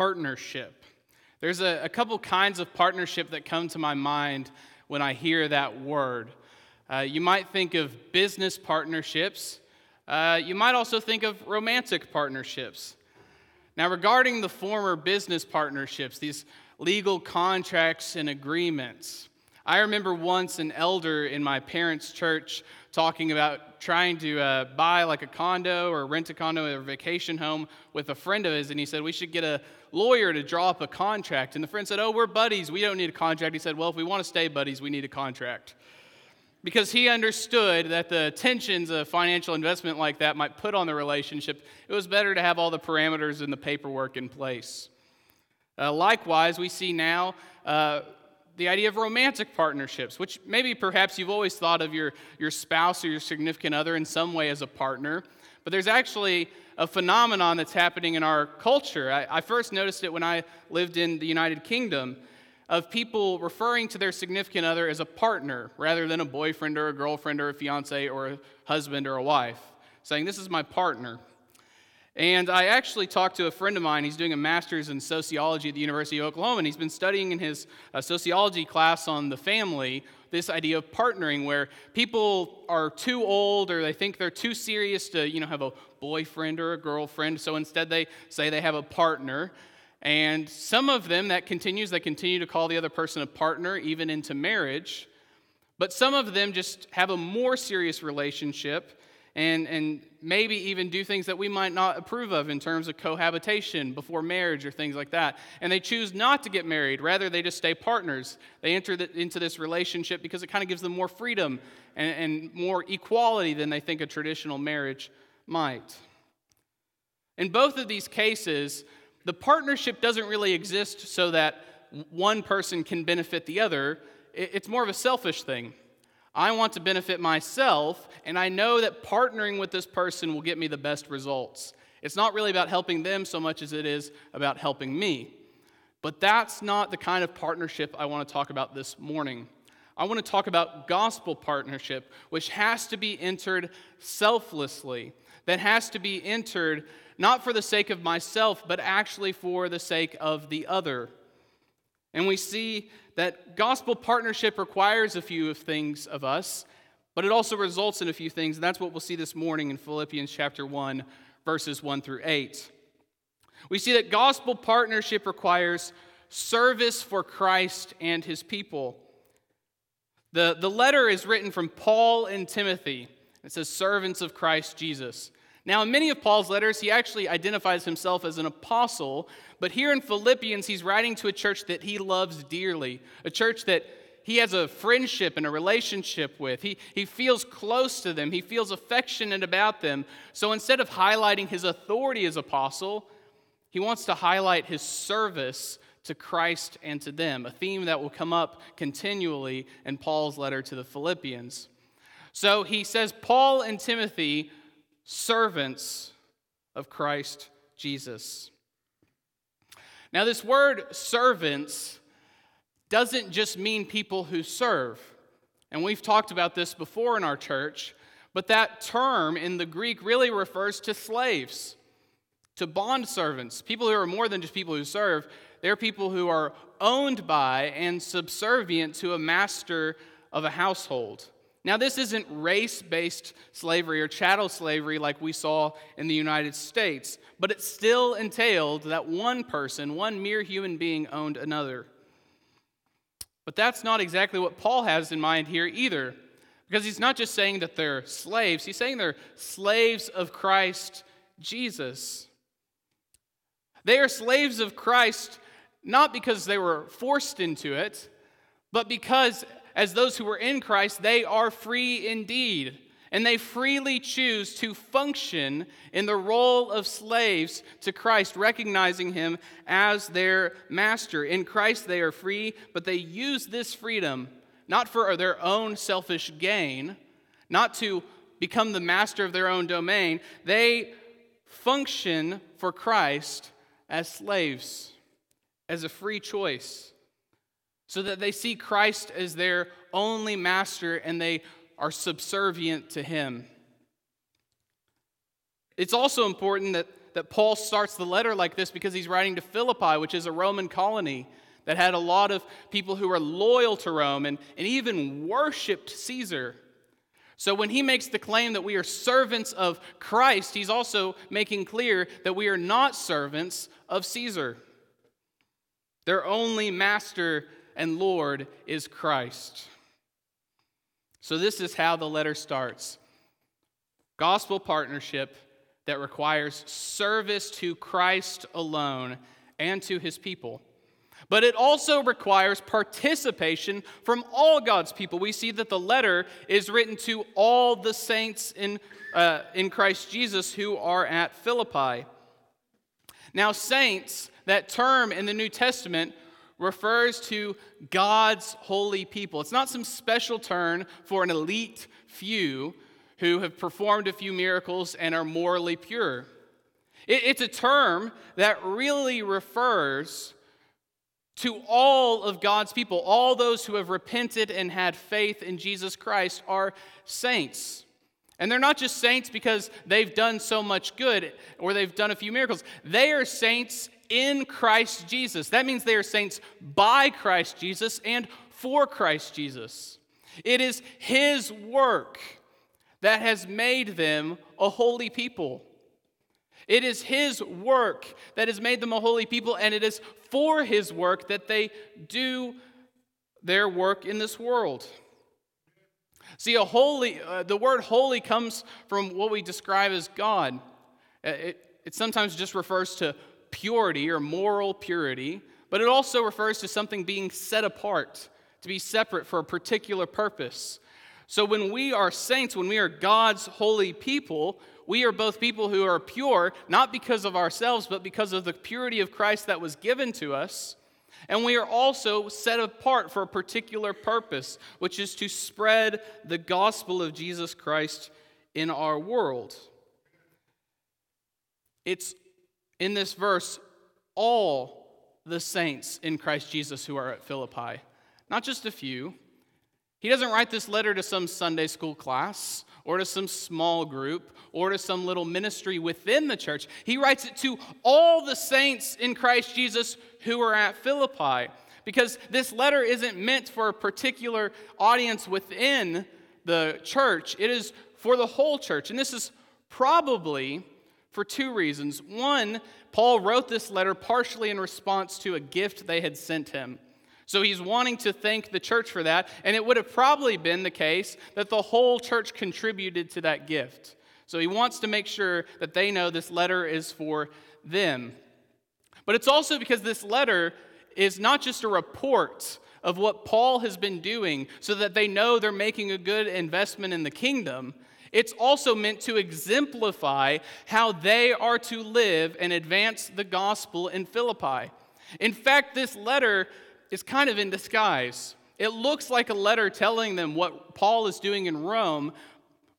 partnership. There's a, a couple kinds of partnership that come to my mind when I hear that word. Uh, you might think of business partnerships. Uh, you might also think of romantic partnerships. Now, regarding the former business partnerships, these legal contracts and agreements, I remember once an elder in my parents' church talking about trying to uh, buy like a condo or rent a condo or a vacation home with a friend of his, and he said, We should get a lawyer to draw up a contract. And the friend said, Oh, we're buddies. We don't need a contract. He said, Well, if we want to stay buddies, we need a contract because he understood that the tensions a financial investment like that might put on the relationship, it was better to have all the parameters and the paperwork in place. Uh, likewise, we see now uh, the idea of romantic partnerships, which maybe perhaps you've always thought of your, your spouse or your significant other in some way as a partner, but there's actually a phenomenon that's happening in our culture. I, I first noticed it when I lived in the United Kingdom of people referring to their significant other as a partner rather than a boyfriend or a girlfriend or a fiance or a husband or a wife, saying, This is my partner. And I actually talked to a friend of mine. He's doing a master's in sociology at the University of Oklahoma, and he's been studying in his uh, sociology class on the family this idea of partnering, where people are too old or they think they're too serious to, you know, have a boyfriend or a girlfriend. So instead, they say they have a partner. And some of them, that continues, they continue to call the other person a partner, even into marriage. But some of them just have a more serious relationship and, and maybe even do things that we might not approve of in terms of cohabitation before marriage or things like that. And they choose not to get married. Rather, they just stay partners. They enter the, into this relationship because it kind of gives them more freedom and, and more equality than they think a traditional marriage might. In both of these cases, the partnership doesn't really exist so that one person can benefit the other. It's more of a selfish thing. I want to benefit myself, and I know that partnering with this person will get me the best results. It's not really about helping them so much as it is about helping me. But that's not the kind of partnership I want to talk about this morning. I want to talk about gospel partnership, which has to be entered selflessly, that has to be entered not for the sake of myself, but actually for the sake of the other. And we see that gospel partnership requires a few of things of us, but it also results in a few things. And that's what we'll see this morning in Philippians chapter 1, verses 1 through 8. We see that gospel partnership requires service for Christ and his people. The, the letter is written from Paul and Timothy. It says, servants of Christ Jesus. Now, in many of Paul's letters, he actually identifies himself as an apostle, but here in Philippians, he's writing to a church that he loves dearly, a church that he has a friendship and a relationship with. He, he feels close to them, he feels affectionate about them. So instead of highlighting his authority as apostle, he wants to highlight his service to Christ and to them, a theme that will come up continually in Paul's letter to the Philippians. So he says, Paul and Timothy servants of Christ Jesus. Now, this word servants doesn't just mean people who serve. And we've talked about this before in our church, but that term in the Greek really refers to slaves, to bond servants, people who are more than just people who serve. They're people who are owned by and subservient to a master of a household. Now, this isn't race based slavery or chattel slavery like we saw in the United States, but it still entailed that one person, one mere human being, owned another. But that's not exactly what Paul has in mind here either, because he's not just saying that they're slaves, he's saying they're slaves of Christ Jesus. They are slaves of Christ not because they were forced into it, but because as those who were in Christ, they are free indeed. And they freely choose to function in the role of slaves to Christ, recognizing him as their master. In Christ, they are free, but they use this freedom not for their own selfish gain, not to become the master of their own domain. They function for Christ as slaves, as a free choice so that they see Christ as their only master and they are subservient to him. It's also important that that Paul starts the letter like this because he's writing to Philippi, which is a Roman colony that had a lot of people who were loyal to Rome and, and even worshiped Caesar. So when he makes the claim that we are servants of Christ, he's also making clear that we are not servants of Caesar. Their only master and Lord is Christ. So this is how the letter starts gospel partnership that requires service to Christ alone and to his people. But it also requires participation from all God's people. We see that the letter is written to all the saints in, uh, in Christ Jesus who are at Philippi. Now, saints, that term in the New Testament refers to God's holy people. It's not some special term for an elite few who have performed a few miracles and are morally pure. It's a term that really refers to all of God's people. All those who have repented and had faith in Jesus Christ are saints. And they're not just saints because they've done so much good or they've done a few miracles. They are saints in Christ Jesus. That means they are saints by Christ Jesus and for Christ Jesus. It is His work that has made them a holy people. It is His work that has made them a holy people, and it is for His work that they do their work in this world. See, a holy, uh, the word holy comes from what we describe as God. Uh, it, it sometimes just refers to purity or moral purity, but it also refers to something being set apart, to be separate for a particular purpose. So when we are saints, when we are God's holy people, we are both people who are pure, not because of ourselves, but because of the purity of Christ that was given to us. And we are also set apart for a particular purpose, which is to spread the gospel of Jesus Christ in our world. It's in this verse all the saints in Christ Jesus who are at Philippi, not just a few. He doesn't write this letter to some Sunday school class or to some small group or to some little ministry within the church. He writes it to all the saints in Christ Jesus who are at Philippi because this letter isn't meant for a particular audience within the church, it is for the whole church. And this is probably for two reasons. One, Paul wrote this letter partially in response to a gift they had sent him. So he's wanting to thank the church for that. And it would have probably been the case that the whole church contributed to that gift. So he wants to make sure that they know this letter is for them. But it's also because this letter is not just a report of what Paul has been doing so that they know they're making a good investment in the kingdom. It's also meant to exemplify how they are to live and advance the gospel in Philippi. In fact, this letter is kind of in disguise. It looks like a letter telling them what Paul is doing in Rome,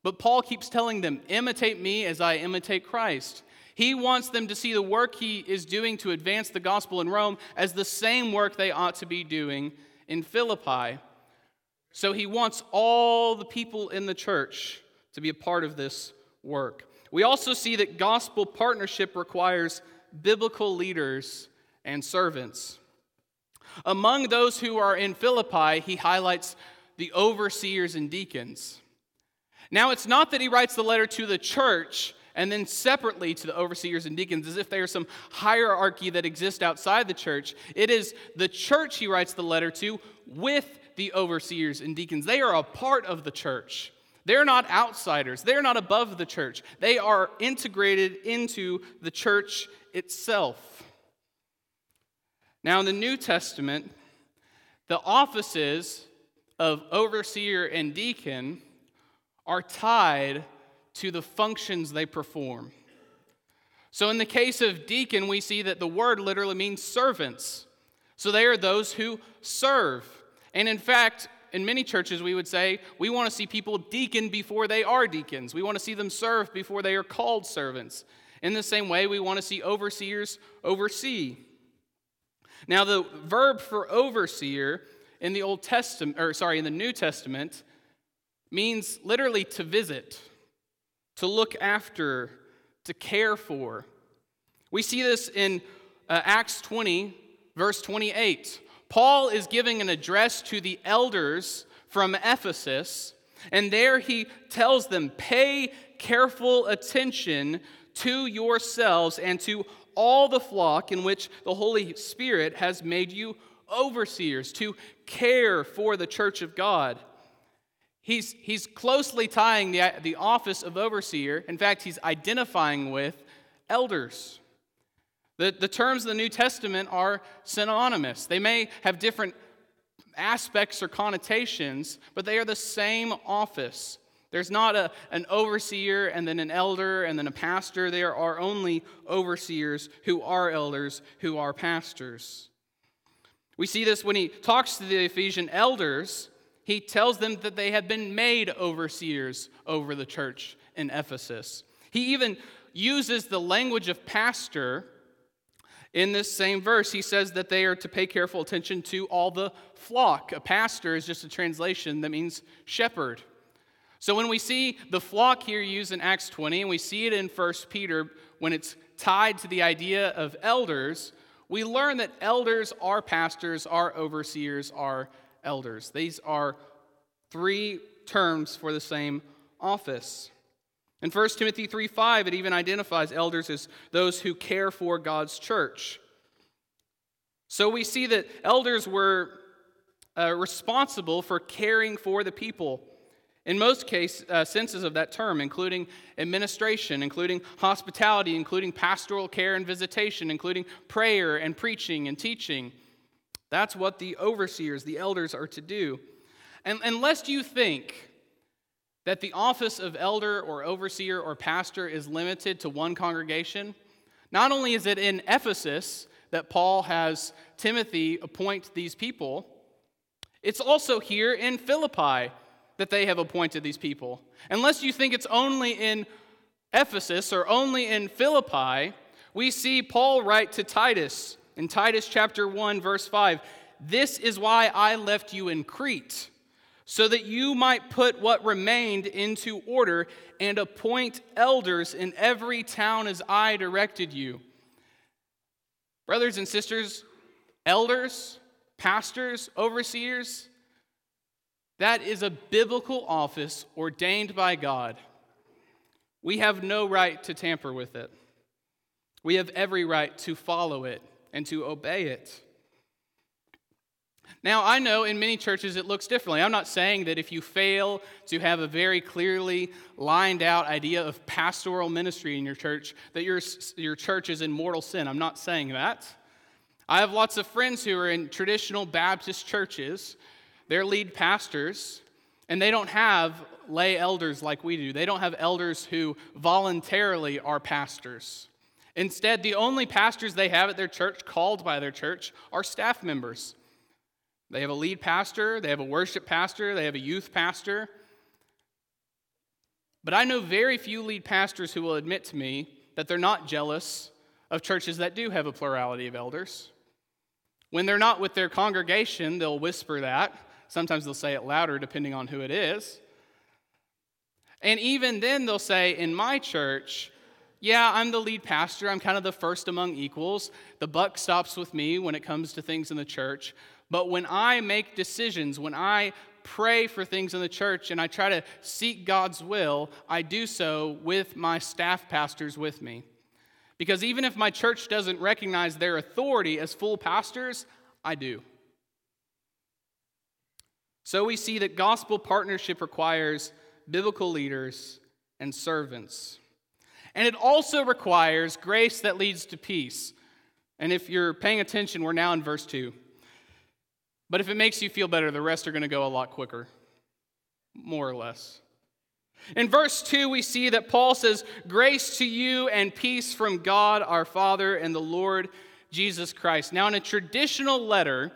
but Paul keeps telling them, imitate me as I imitate Christ. He wants them to see the work he is doing to advance the gospel in Rome as the same work they ought to be doing in Philippi. So he wants all the people in the church to be a part of this work. We also see that gospel partnership requires biblical leaders and servants. Among those who are in Philippi, he highlights the overseers and deacons. Now, it's not that he writes the letter to the church and then separately to the overseers and deacons as if they are some hierarchy that exists outside the church. It is the church he writes the letter to with the overseers and deacons. They are a part of the church. They're not outsiders. They're not above the church. They are integrated into the church itself. Now, in the New Testament, the offices of overseer and deacon are tied to the functions they perform. So, in the case of deacon, we see that the word literally means servants. So, they are those who serve. And in fact, in many churches, we would say we want to see people deacon before they are deacons. We want to see them serve before they are called servants. In the same way, we want to see overseers oversee. Now, the verb for overseer in the Old Testament, or sorry, in the New Testament, means literally to visit, to look after, to care for. We see this in uh, Acts 20, verse 28. Paul is giving an address to the elders from Ephesus, and there he tells them, Pay careful attention to yourselves and to all the flock in which the Holy Spirit has made you overseers, to care for the church of God. He's, he's closely tying the, the office of overseer. In fact, he's identifying with elders. The, the terms of the New Testament are synonymous. They may have different aspects or connotations, but they are the same office. There's not a, an overseer and then an elder and then a pastor. There are only overseers who are elders, who are pastors. We see this when he talks to the Ephesian elders. He tells them that they have been made overseers over the church in Ephesus. He even uses the language of pastor in this same verse, he says that they are to pay careful attention to all the flock. A pastor is just a translation that means shepherd. So when we see the flock here used in Acts 20, and we see it in 1 Peter when it's tied to the idea of elders, we learn that elders are pastors, are overseers, are elders. These are three terms for the same office. In 1 Timothy 3 5, it even identifies elders as those who care for God's church. So we see that elders were uh, responsible for caring for the people. In most case, uh, senses of that term, including administration, including hospitality, including pastoral care and visitation, including prayer and preaching and teaching. That's what the overseers, the elders, are to do. And unless you think that the office of elder or overseer or pastor is limited to one congregation. Not only is it in Ephesus that Paul has Timothy appoint these people, it's also here in Philippi that they have appointed these people. Unless you think it's only in Ephesus or only in Philippi, we see Paul write to Titus in Titus chapter 1 verse 5, "This is why I left you in Crete." So that you might put what remained into order and appoint elders in every town as I directed you. Brothers and sisters, elders, pastors, overseers, that is a biblical office ordained by God. We have no right to tamper with it. We have every right to follow it and to obey it. Now, I know in many churches it looks differently. I'm not saying that if you fail to have a very clearly lined out idea of pastoral ministry in your church, that your, your church is in mortal sin. I'm not saying that. I have lots of friends who are in traditional Baptist churches, they're lead pastors, and they don't have lay elders like we do. They don't have elders who voluntarily are pastors. Instead, the only pastors they have at their church, called by their church, are staff members. They have a lead pastor, they have a worship pastor, they have a youth pastor. But I know very few lead pastors who will admit to me that they're not jealous of churches that do have a plurality of elders. When they're not with their congregation, they'll whisper that. Sometimes they'll say it louder, depending on who it is. And even then, they'll say, In my church, yeah, I'm the lead pastor. I'm kind of the first among equals. The buck stops with me when it comes to things in the church. But when I make decisions, when I pray for things in the church and I try to seek God's will, I do so with my staff pastors with me. Because even if my church doesn't recognize their authority as full pastors, I do. So we see that gospel partnership requires biblical leaders and servants. And it also requires grace that leads to peace. And if you're paying attention, we're now in verse 2. But if it makes you feel better, the rest are going to go a lot quicker, more or less. In verse 2, we see that Paul says, Grace to you and peace from God our Father and the Lord Jesus Christ. Now, in a traditional letter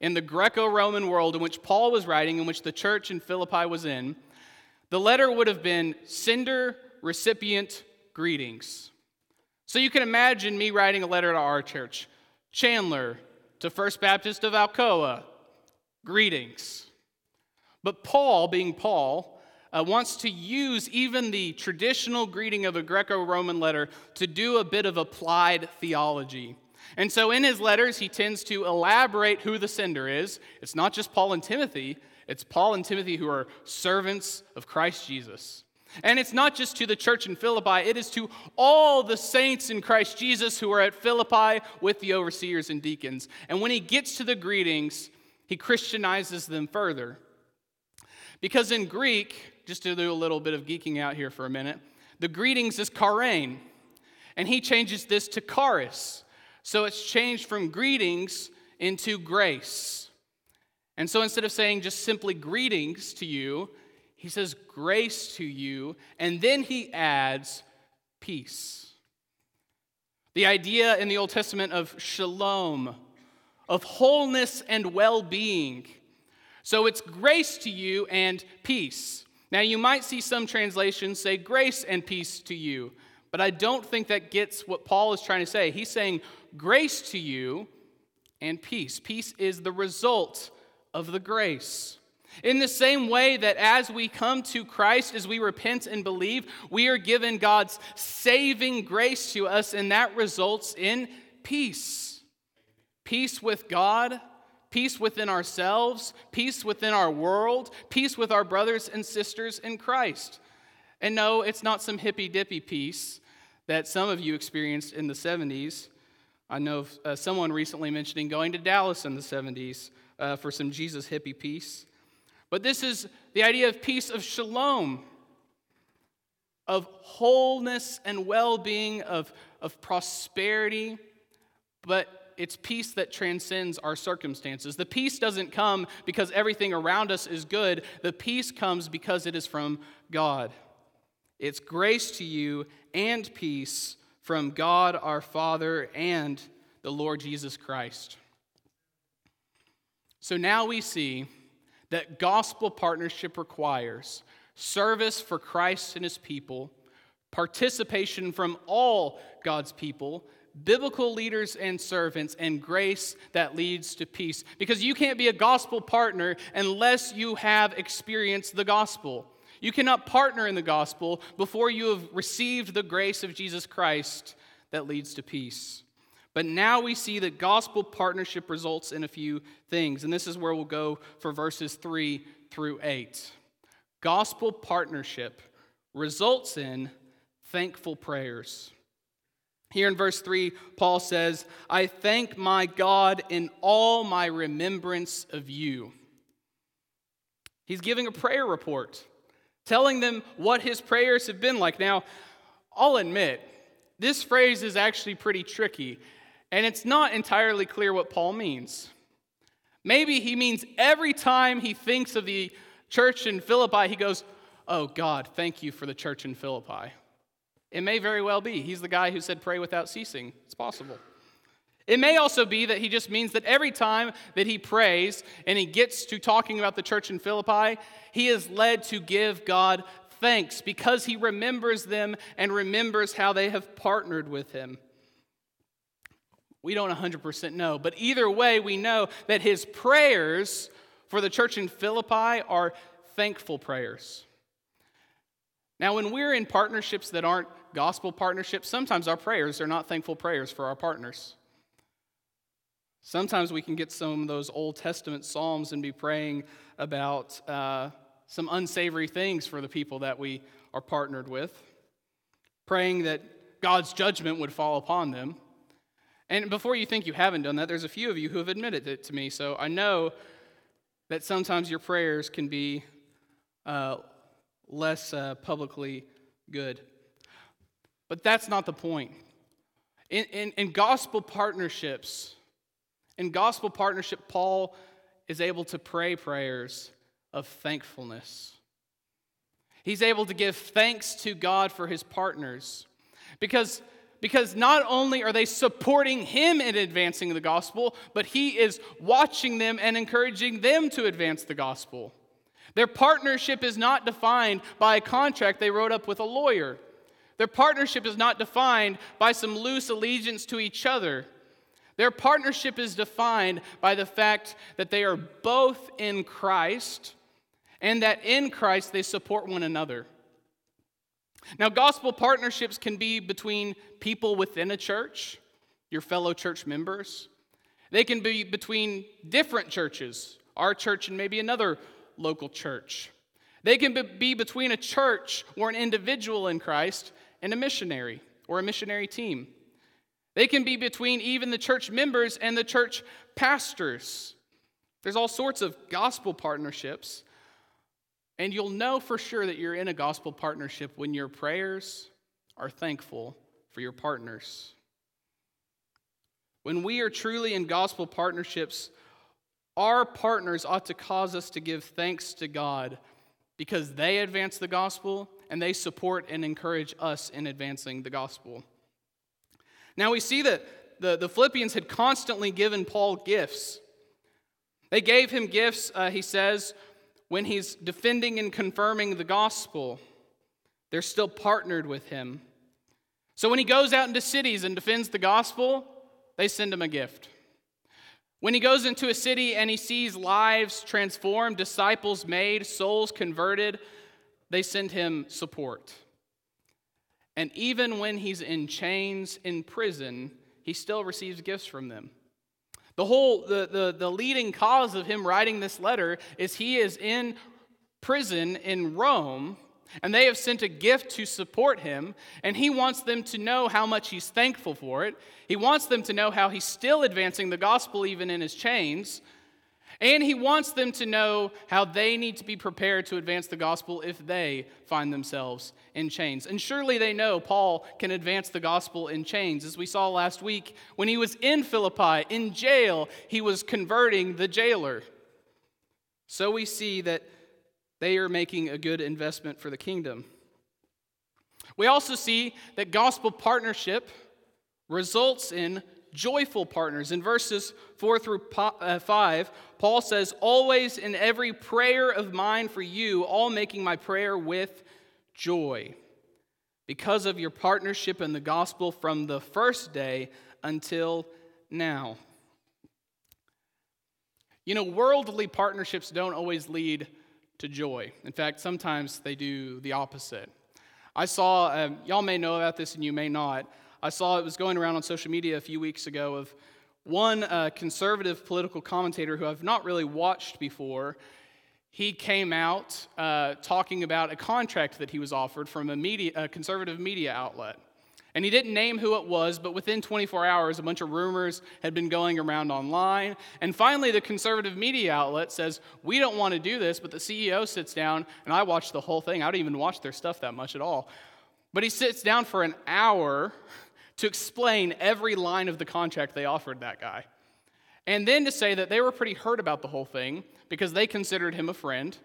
in the Greco Roman world in which Paul was writing, in which the church in Philippi was in, the letter would have been sender, recipient, greetings. So you can imagine me writing a letter to our church Chandler to First Baptist of Alcoa, greetings. But Paul, being Paul, uh, wants to use even the traditional greeting of a Greco Roman letter to do a bit of applied theology. And so in his letters, he tends to elaborate who the sender is. It's not just Paul and Timothy, it's Paul and Timothy who are servants of Christ Jesus. And it's not just to the church in Philippi, it is to all the saints in Christ Jesus who are at Philippi with the overseers and deacons. And when he gets to the greetings, he Christianizes them further. Because in Greek, just to do a little bit of geeking out here for a minute, the greetings is chairein, and he changes this to charis. So it's changed from greetings into grace. And so instead of saying just simply greetings to you, he says grace to you, and then he adds peace. The idea in the Old Testament of shalom, of wholeness and well being. So it's grace to you and peace. Now, you might see some translations say grace and peace to you, but I don't think that gets what Paul is trying to say. He's saying grace to you and peace. Peace is the result of the grace. In the same way that as we come to Christ, as we repent and believe, we are given God's saving grace to us, and that results in peace. Peace with God, peace within ourselves, peace within our world, peace with our brothers and sisters in Christ. And no, it's not some hippy dippy peace that some of you experienced in the 70s. I know uh, someone recently mentioning going to Dallas in the 70s uh, for some Jesus hippie peace. But this is the idea of peace of shalom, of wholeness and well being, of, of prosperity, but it's peace that transcends our circumstances. The peace doesn't come because everything around us is good, the peace comes because it is from God. It's grace to you and peace from God our Father and the Lord Jesus Christ. So now we see that gospel partnership requires service for Christ and his people, participation from all God's people, biblical leaders and servants, and grace that leads to peace. Because you can't be a gospel partner unless you have experienced the gospel. You cannot partner in the gospel before you have received the grace of Jesus Christ that leads to peace. But now we see that gospel partnership results in a few things. And this is where we'll go for verses 3 through 8. Gospel partnership results in thankful prayers. Here in verse 3, Paul says, I thank my God in all my remembrance of you. He's giving a prayer report, telling them what his prayers have been like. Now, I'll admit, this phrase is actually pretty tricky. And it's not entirely clear what Paul means. Maybe he means every time he thinks of the church in Philippi, he goes, Oh God, thank you for the church in Philippi. It may very well be. He's the guy who said, Pray without ceasing. It's possible. It may also be that he just means that every time that he prays and he gets to talking about the church in Philippi, he is led to give God thanks because he remembers them and remembers how they have partnered with him. We don't 100% know. But either way, we know that his prayers for the church in Philippi are thankful prayers. Now, when we're in partnerships that aren't gospel partnerships, sometimes our prayers are not thankful prayers for our partners. Sometimes we can get some of those Old Testament Psalms and be praying about uh, some unsavory things for the people that we are partnered with, praying that God's judgment would fall upon them. And before you think you haven't done that, there's a few of you who have admitted it to me. So I know that sometimes your prayers can be uh, less uh, publicly good. But that's not the point. In, in, in gospel partnerships, in gospel partnership, Paul is able to pray prayers of thankfulness. He's able to give thanks to God for his partners. Because because not only are they supporting him in advancing the gospel, but he is watching them and encouraging them to advance the gospel. Their partnership is not defined by a contract they wrote up with a lawyer. Their partnership is not defined by some loose allegiance to each other. Their partnership is defined by the fact that they are both in Christ and that in Christ they support one another. Now, gospel partnerships can be between people within a church, your fellow church members. They can be between different churches, our church and maybe another local church. They can be between a church or an individual in Christ and a missionary or a missionary team. They can be between even the church members and the church pastors. There's all sorts of gospel partnerships. And you'll know for sure that you're in a gospel partnership when your prayers are thankful for your partners. When we are truly in gospel partnerships, our partners ought to cause us to give thanks to God because they advance the gospel and they support and encourage us in advancing the gospel. Now we see that the, the Philippians had constantly given Paul gifts. They gave him gifts, uh, he says, when he's defending and confirming the gospel. They're still partnered with him. So when he goes out into cities and defends the gospel, they send him a gift. When he goes into a city and he sees lives transformed, disciples made, souls converted, they send him support. And even when he's in chains in prison, he still receives gifts from them. The whole, the, the, the leading cause of him writing this letter is he is in prison in Rome, and they have sent a gift to support him, and he wants them to know how much he's thankful for it. He wants them to know how he's still advancing the gospel even in his chains. And he wants them to know how they need to be prepared to advance the gospel if they find themselves in chains. And surely they know Paul can advance the gospel in chains. As we saw last week, when he was in Philippi, in jail, he was converting the jailer. So we see that they are making a good investment for the kingdom. We also see that gospel partnership results in joyful partners. In verses 4 through uh, 5, Paul says, Always in every prayer of mine for you, all making my prayer with joy, because of your partnership in the gospel from the first day until now. You know, worldly partnerships don't always lead to joy. In fact, sometimes they do the opposite. I saw, um, y'all may know about this and you may not. I saw it was going around on social media a few weeks ago of one uh, conservative political commentator who I've not really watched before. He came out uh, talking about a contract that he was offered from a, media, a conservative media outlet. And he didn't name who it was, but within 24 hours, a bunch of rumors had been going around online. And finally, the conservative media outlet says, We don't want to do this, but the CEO sits down, and I watched the whole thing. I don't even watch their stuff that much at all. But he sits down for an hour to explain every line of the contract they offered that guy. And then to say that they were pretty hurt about the whole thing because they considered him a friend.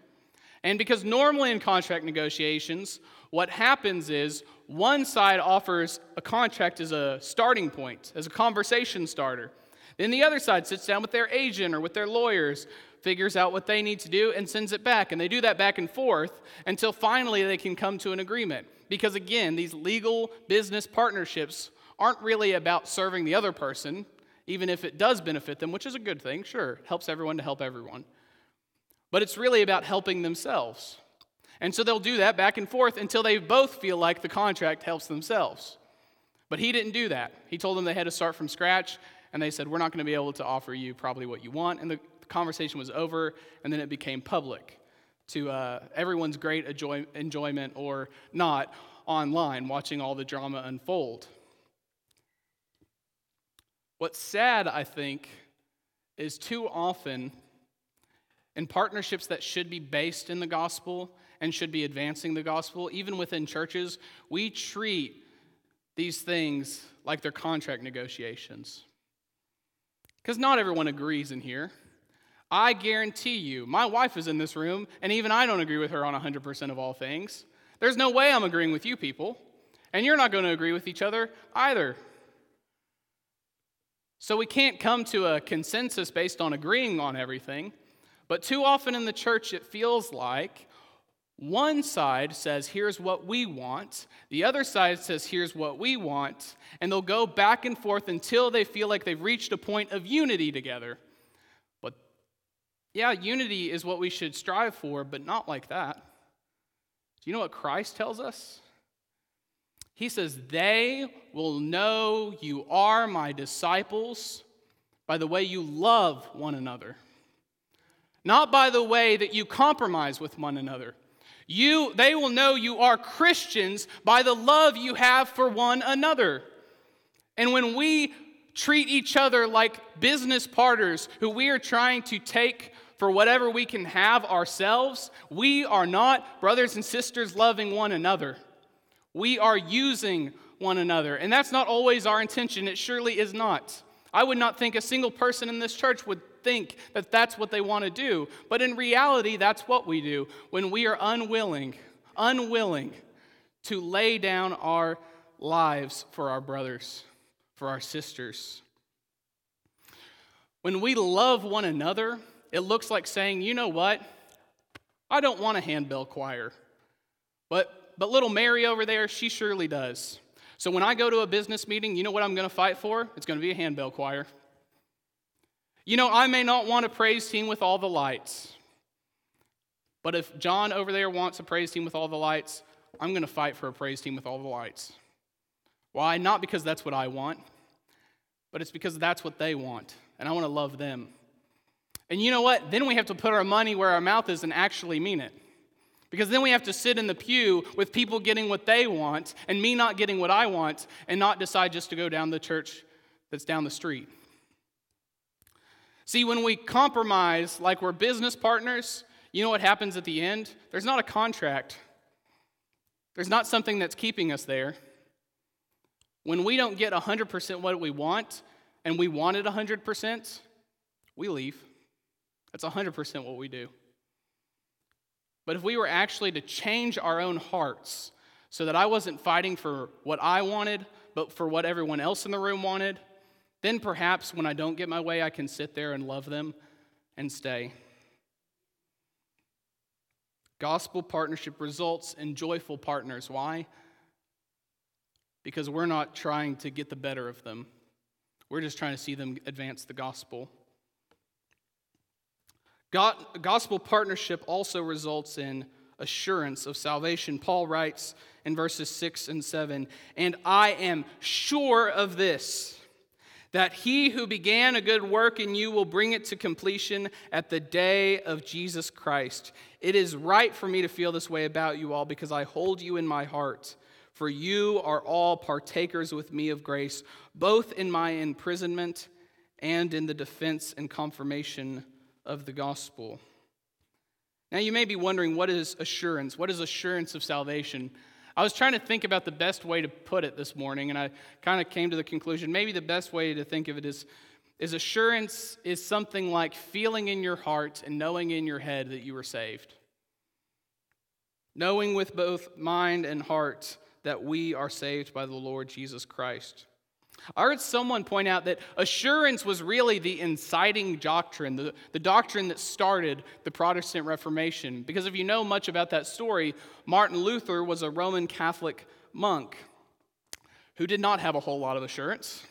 And because normally in contract negotiations, what happens is one side offers a contract as a starting point, as a conversation starter. Then the other side sits down with their agent or with their lawyers, figures out what they need to do, and sends it back. And they do that back and forth until finally they can come to an agreement. Because again, these legal business partnerships aren't really about serving the other person, even if it does benefit them, which is a good thing, sure, helps everyone to help everyone. But it's really about helping themselves. And so they'll do that back and forth until they both feel like the contract helps themselves. But he didn't do that. He told them they had to start from scratch, and they said, We're not going to be able to offer you probably what you want. And the conversation was over, and then it became public to uh, everyone's great enjoy- enjoyment or not online, watching all the drama unfold. What's sad, I think, is too often in partnerships that should be based in the gospel and should be advancing the gospel, even within churches, we treat these things like they're contract negotiations. Because not everyone agrees in here. I guarantee you, my wife is in this room, and even I don't agree with her on 100% of all things. There's no way I'm agreeing with you people, and you're not going to agree with each other either. So we can't come to a consensus based on agreeing on everything. But too often in the church, it feels like one side says, here's what we want. The other side says, here's what we want. And they'll go back and forth until they feel like they've reached a point of unity together. But Yeah, unity is what we should strive for, but not like that. Do you know what Christ tells us? He says, They will know you are my disciples by the way you love one another, not by the way that you compromise with one another. You, they will know you are Christians by the love you have for one another. And when we treat each other like business partners who we are trying to take for whatever we can have ourselves, we are not brothers and sisters loving one another. We are using one another. And that's not always our intention. It surely is not. I would not think a single person in this church would think that that's what they want to do. But in reality, that's what we do when we are unwilling, unwilling to lay down our lives for our brothers, for our sisters. When we love one another, it looks like saying, you know what? I don't want a handbell choir. But, but little Mary over there, she surely does. So when I go to a business meeting, you know what I'm going to fight for? It's going to be a handbell choir. You know, I may not want a praise team with all the lights. But if John over there wants a praise team with all the lights, I'm going to fight for a praise team with all the lights. Why? Not because that's what I want, but it's because that's what they want, and I want to love them. And you know what? Then we have to put our money where our mouth is and actually mean it. Because then we have to sit in the pew with people getting what they want and me not getting what I want and not decide just to go down the church that's down the street. See, when we compromise like we're business partners, you know what happens at the end? There's not a contract, there's not something that's keeping us there. When we don't get 100% what we want and we want it 100%, we leave. That's 100% what we do. But if we were actually to change our own hearts so that I wasn't fighting for what I wanted, but for what everyone else in the room wanted, then perhaps when I don't get my way, I can sit there and love them and stay. Gospel partnership results in joyful partners. Why? Because we're not trying to get the better of them, we're just trying to see them advance the gospel. God, gospel partnership also results in assurance of salvation. Paul writes in verses 6 and 7 And I am sure of this, that he who began a good work in you will bring it to completion at the day of Jesus Christ. It is right for me to feel this way about you all because I hold you in my heart. For you are all partakers with me of grace, both in my imprisonment and in the defense and confirmation of the gospel. Now, you may be wondering what is assurance? What is assurance of salvation? I was trying to think about the best way to put it this morning, and I kind of came to the conclusion maybe the best way to think of it is, is assurance is something like feeling in your heart and knowing in your head that you were saved. Knowing with both mind and heart that we are saved by the Lord Jesus Christ. I heard someone point out that assurance was really the inciting doctrine, the, the doctrine that started the Protestant Reformation. Because if you know much about that story, Martin Luther was a Roman Catholic monk who did not have a whole lot of assurance.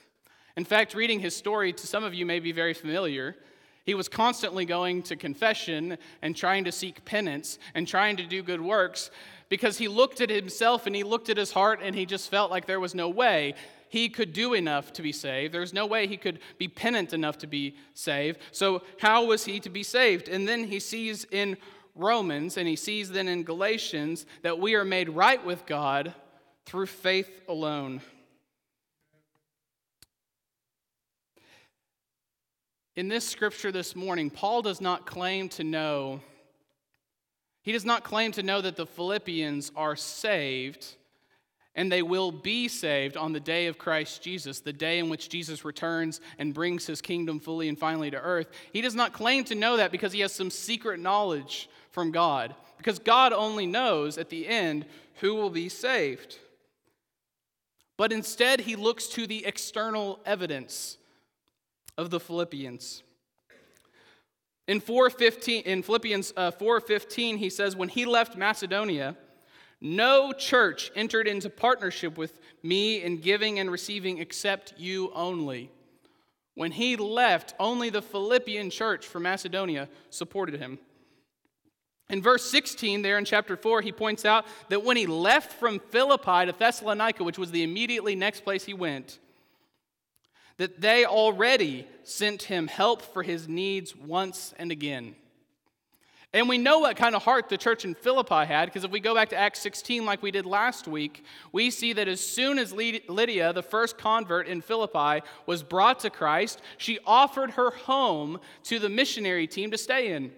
In fact, reading his story to some of you may be very familiar. He was constantly going to confession and trying to seek penance and trying to do good works because he looked at himself and he looked at his heart and he just felt like there was no way he could do enough to be saved. There's no way he could be penitent enough to be saved. So, how was he to be saved? And then he sees in Romans and he sees then in Galatians that we are made right with God through faith alone. In this scripture this morning, Paul does not claim to know, he does not claim to know that the Philippians are saved and they will be saved on the day of Christ Jesus, the day in which Jesus returns and brings his kingdom fully and finally to earth. He does not claim to know that because he has some secret knowledge from God, because God only knows at the end who will be saved. But instead, he looks to the external evidence of the Philippians. In 4:15 in Philippians uh, 4:15 he says when he left Macedonia no church entered into partnership with me in giving and receiving except you only. When he left, only the Philippian church from Macedonia supported him. In verse 16, there in chapter 4, he points out that when he left from Philippi to Thessalonica, which was the immediately next place he went, that they already sent him help for his needs once and again. And we know what kind of heart the church in Philippi had, because if we go back to Acts 16, like we did last week, we see that as soon as Lydia, the first convert in Philippi, was brought to Christ, she offered her home to the missionary team to stay in.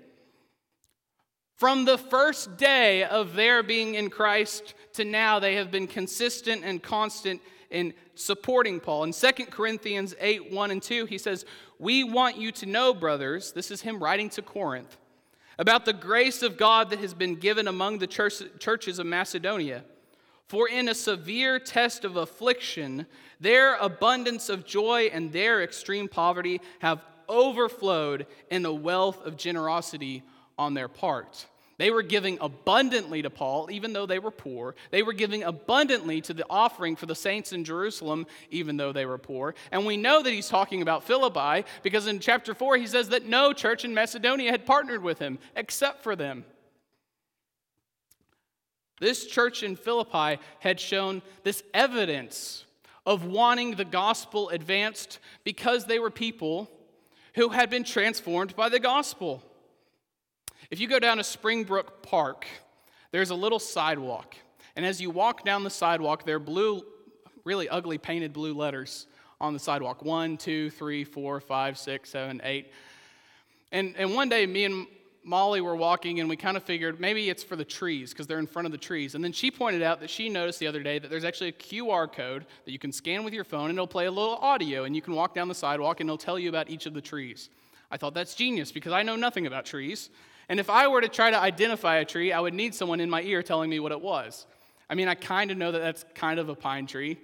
From the first day of their being in Christ to now, they have been consistent and constant in supporting Paul. In 2 Corinthians 8 1 and 2, he says, We want you to know, brothers, this is him writing to Corinth about the grace of God that has been given among the church, churches of Macedonia. For in a severe test of affliction, their abundance of joy and their extreme poverty have overflowed in the wealth of generosity on their part. They were giving abundantly to Paul, even though they were poor. They were giving abundantly to the offering for the saints in Jerusalem, even though they were poor. And we know that he's talking about Philippi because in chapter 4 he says that no church in Macedonia had partnered with him except for them. This church in Philippi had shown this evidence of wanting the gospel advanced because they were people who had been transformed by the gospel. If you go down to Springbrook Park, there's a little sidewalk. And as you walk down the sidewalk, there are blue, really ugly painted blue letters on the sidewalk one, two, three, four, five, six, seven, eight. And, and one day, me and Molly were walking and we kind of figured maybe it's for the trees because they're in front of the trees. And then she pointed out that she noticed the other day that there's actually a QR code that you can scan with your phone and it'll play a little audio and you can walk down the sidewalk and it'll tell you about each of the trees. I thought that's genius because I know nothing about trees. And if I were to try to identify a tree, I would need someone in my ear telling me what it was. I mean, I kind of know that that's kind of a pine tree,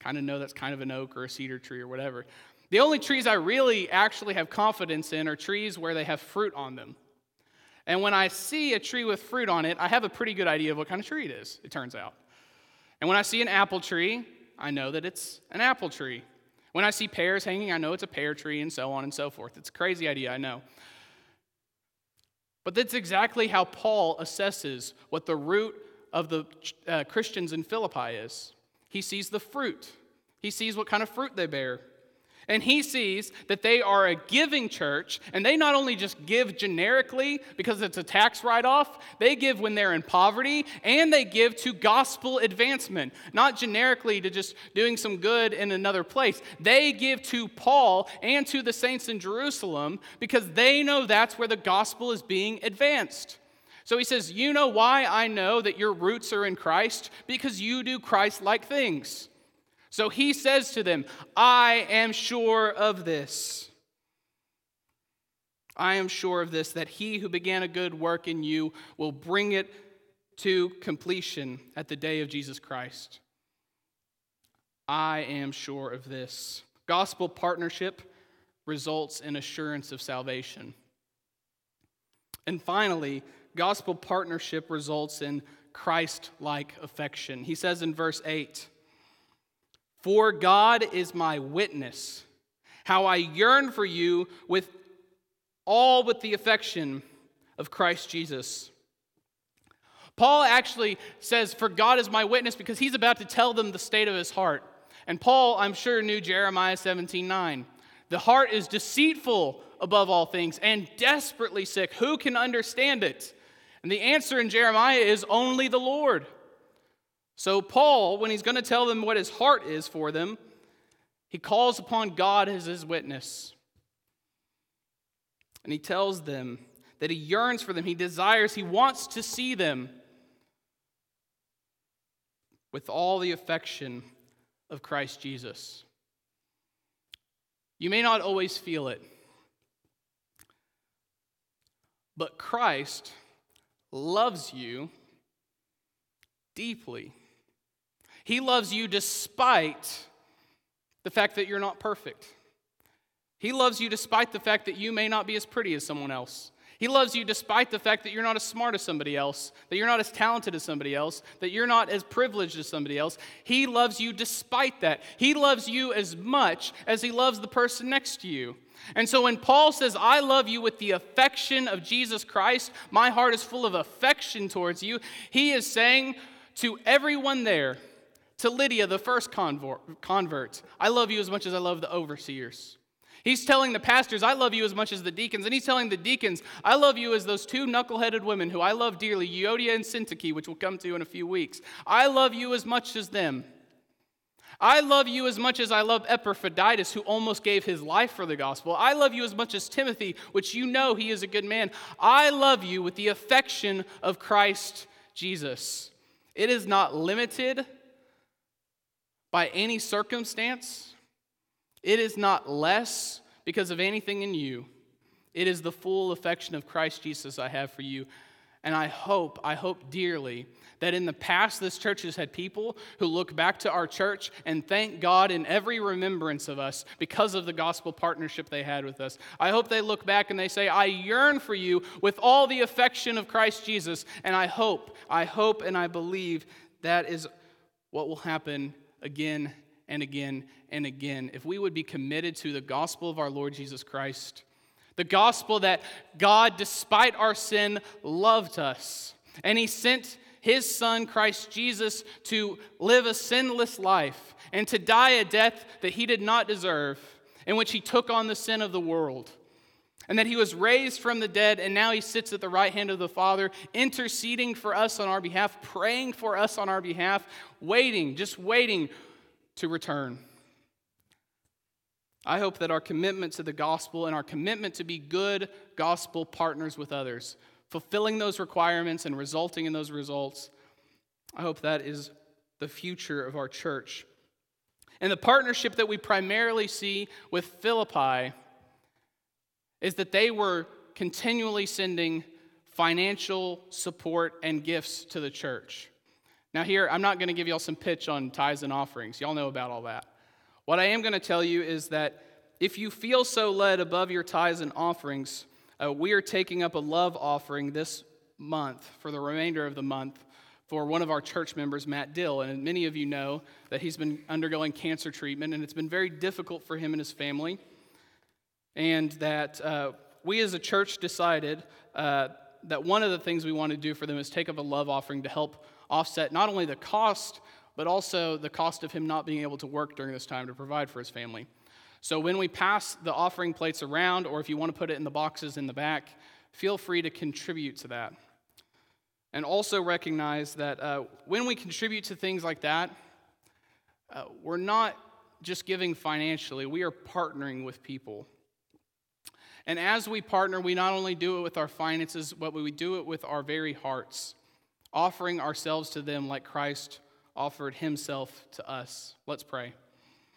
kind of know that's kind of an oak or a cedar tree or whatever. The only trees I really actually have confidence in are trees where they have fruit on them. And when I see a tree with fruit on it, I have a pretty good idea of what kind of tree it is, it turns out. And when I see an apple tree, I know that it's an apple tree. When I see pears hanging, I know it's a pear tree, and so on and so forth. It's a crazy idea, I know. But that's exactly how Paul assesses what the root of the uh, Christians in Philippi is. He sees the fruit, he sees what kind of fruit they bear. And he sees that they are a giving church, and they not only just give generically because it's a tax write off, they give when they're in poverty, and they give to gospel advancement, not generically to just doing some good in another place. They give to Paul and to the saints in Jerusalem because they know that's where the gospel is being advanced. So he says, You know why I know that your roots are in Christ? Because you do Christ like things. So he says to them, I am sure of this. I am sure of this, that he who began a good work in you will bring it to completion at the day of Jesus Christ. I am sure of this. Gospel partnership results in assurance of salvation. And finally, gospel partnership results in Christ like affection. He says in verse 8, for God is my witness, how I yearn for you with all with the affection of Christ Jesus. Paul actually says, For God is my witness, because he's about to tell them the state of his heart. And Paul, I'm sure, knew Jeremiah 17 9. The heart is deceitful above all things and desperately sick. Who can understand it? And the answer in Jeremiah is only the Lord. So, Paul, when he's going to tell them what his heart is for them, he calls upon God as his witness. And he tells them that he yearns for them, he desires, he wants to see them with all the affection of Christ Jesus. You may not always feel it, but Christ loves you deeply. He loves you despite the fact that you're not perfect. He loves you despite the fact that you may not be as pretty as someone else. He loves you despite the fact that you're not as smart as somebody else, that you're not as talented as somebody else, that you're not as privileged as somebody else. He loves you despite that. He loves you as much as he loves the person next to you. And so when Paul says, I love you with the affection of Jesus Christ, my heart is full of affection towards you, he is saying to everyone there, to Lydia, the first convert, I love you as much as I love the overseers. He's telling the pastors, I love you as much as the deacons. And he's telling the deacons, I love you as those two knuckleheaded women who I love dearly, Euodia and Syntyche, which we'll come to in a few weeks. I love you as much as them. I love you as much as I love Epaphroditus, who almost gave his life for the gospel. I love you as much as Timothy, which you know he is a good man. I love you with the affection of Christ Jesus. It is not limited by any circumstance. It is not less because of anything in you. It is the full affection of Christ Jesus I have for you. And I hope, I hope dearly that in the past this church has had people who look back to our church and thank God in every remembrance of us because of the gospel partnership they had with us. I hope they look back and they say, I yearn for you with all the affection of Christ Jesus. And I hope, I hope, and I believe that is what will happen again and again and again if we would be committed to the gospel of our Lord Jesus Christ. The gospel that God, despite our sin, loved us. And He sent His Son, Christ Jesus, to live a sinless life and to die a death that He did not deserve, in which He took on the sin of the world. And that He was raised from the dead, and now He sits at the right hand of the Father, interceding for us on our behalf, praying for us on our behalf, waiting, just waiting to return. I hope that our commitment to the gospel and our commitment to be good gospel partners with others, fulfilling those requirements and resulting in those results, I hope that is the future of our church. And the partnership that we primarily see with Philippi is that they were continually sending financial support and gifts to the church. Now, here, I'm not going to give y'all some pitch on tithes and offerings. Y'all know about all that. What I am going to tell you is that if you feel so led above your tithes and offerings, uh, we are taking up a love offering this month for the remainder of the month for one of our church members, Matt Dill. And many of you know that he's been undergoing cancer treatment, and it's been very difficult for him and his family. And that uh, we as a church decided uh, that one of the things we want to do for them is take up a love offering to help offset not only the cost, but also the cost of him not being able to work during this time to provide for his family. So when we pass the offering plates around, or if you want to put it in the boxes in the back, feel free to contribute to that. And also recognize that uh, when we contribute to things like that, uh, we're not just giving financially, we are partnering with people. And as we partner, we not only do it with our finances, but we do it with our very hearts offering ourselves to them like Christ offered himself to us. Let's pray.